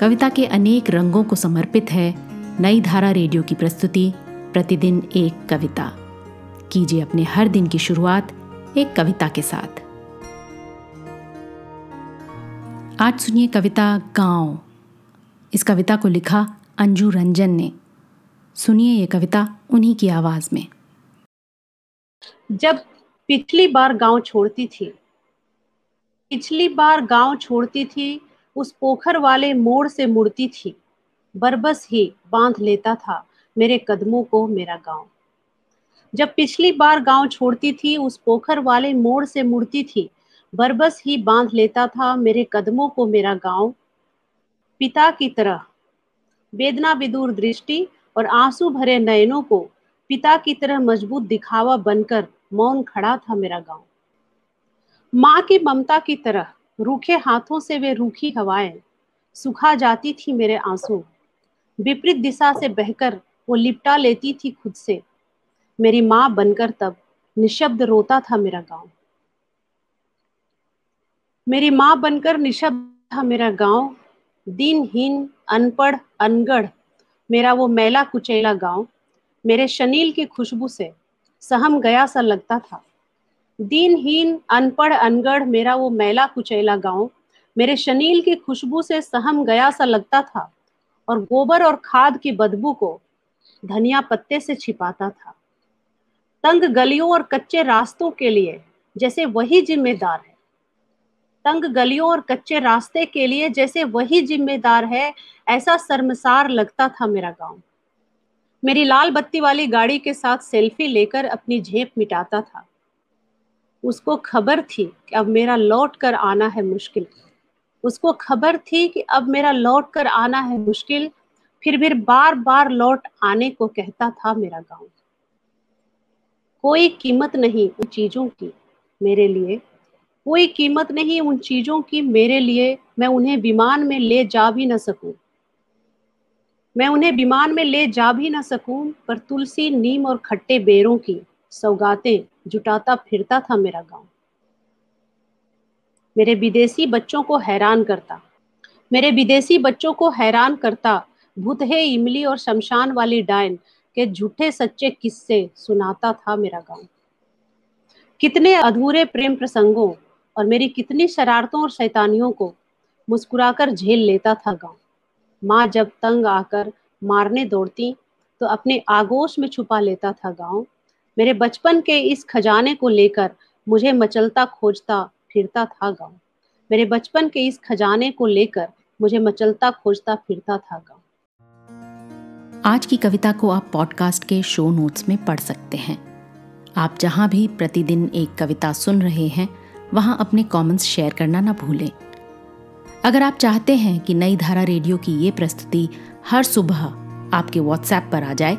कविता के अनेक रंगों को समर्पित है नई धारा रेडियो की प्रस्तुति, प्रतिदिन एक कविता। कीजिए अपने हर दिन की शुरुआत एक कविता के साथ। आज सुनिए कविता गाँव। इस कविता को लिखा अंजू रंजन ने। सुनिए ये कविता उन्हीं की आवाज़ में। जब पिछली बार गाँव छोड़ती थी, पिछली बार गाँव छोड़ती थी उस पोखर वाले मोड़ से मुड़ती थी। बरबस ही बाँध लेता था मेरे कदमों को मेरा गाँव। जब पिछली बार गाँव छोड़ती थी, उस पोखर वाले मोड़ से मुड़ती थी, बरबस ही बाँध लेता था मेरे कदमों को मेरा गाँव। पिता की तरह, वेदना विदूर दृष्टि और आँसू भरे नयनों को पिता की तरह मज़बूत दिखावा बनकर मौन खड़ा था मेरा गाँव। माँ की ममता की तरह रूखे हाथों से वे रूखी हवाएँ, सुखा जाती थी मेरे आँसू। विपरीत दिशा से बहकर वो लिपटा लेती थी खुद से। मेरी माँ बनकर तब निशब्द रोता था मेरा गाँव। मेरी माँ बनकर निशब्द था मेरा गाँव। दिनहीन, अनपढ़, अनगढ़, मेरा वो मैला कुचेला गाँव। मेरे शनील की खुशबू से सहम गया सा लगता था। दिनहीन अनपढ़ अनगढ़ मेरा वो मैला कुचैला गाँव। मेरे शनील की खुशबू से सहम गया सा लगता था और गोबर और खाद की बदबू को धनिया पत्ते से छिपाता था। तंग गलियों और कच्चे रास्तों के लिए जैसे वही जिम्मेदार है। तंग गलियों और कच्चे रास्ते के लिए जैसे वही जिम्मेदार है, ऐसा शर्मसार लगता था मेरा गाँव। मेरी लाल बत्ती वाली गाड़ी के साथ सेल्फी लेकर अपनी झेप मिटाता था। उसको खबर थी कि अब मेरा लौट कर आना है मुश्किल। उसको खबर थी कि अब मेरा लौट कर आना है मुश्किल, फिर भी बार बार लौट आने को कहता था मेरा गाँव। कोई कीमत नहीं उन चीज़ों की मेरे लिए, कोई कीमत नहीं उन चीज़ों की मेरे लिए, मैं उन्हें विमान में ले जा भी न सकूँ। मैं उन्हें विमान में ले जा भी न सकूँ, पर तुलसी, नीम और खट्टे बेरों की सौगातें, जुटाता फिरता था मेरा गाँव। मेरे विदेशी बच्चों को हैरान करता। मेरे विदेशी बच्चों को हैरान करता भूतहे इमली और शमशान वाली डायन के झूठे सच्चे किस्से सुनाता था मेरा गाँव। कितने अधूरे प्रेम प्रसंगों और मेरी कितनी शरारतों और शैतानियों को मुस्कुराकर झेल लेता था गाँव। माँ जब तंग आकर मारने दौड़ती तो अपने आगोश में छुपा लेता था गाँव। मेरे बचपन के इस खजाने को लेकर मुझे मचलता, खोजता, फिरता था गाँव। मेरे बचपन के इस खजाने को लेकर मुझे मचलता, खोजता, फिरता था गाँव। आज की कविता को आप पॉडकास्ट के शो नोट्स में पढ़ सकते हैं। आप जहाँ भी प्रतिदिन एक कविता सुन रहे हैं, वहाँ अपने कमेंट्स शेयर करना ना भूलें। अगर आप चाहते हैं कि नई धारा रेडियो की ये प्रस्तुति हर सुबह आपके व्हाट्सएप पर आ जाए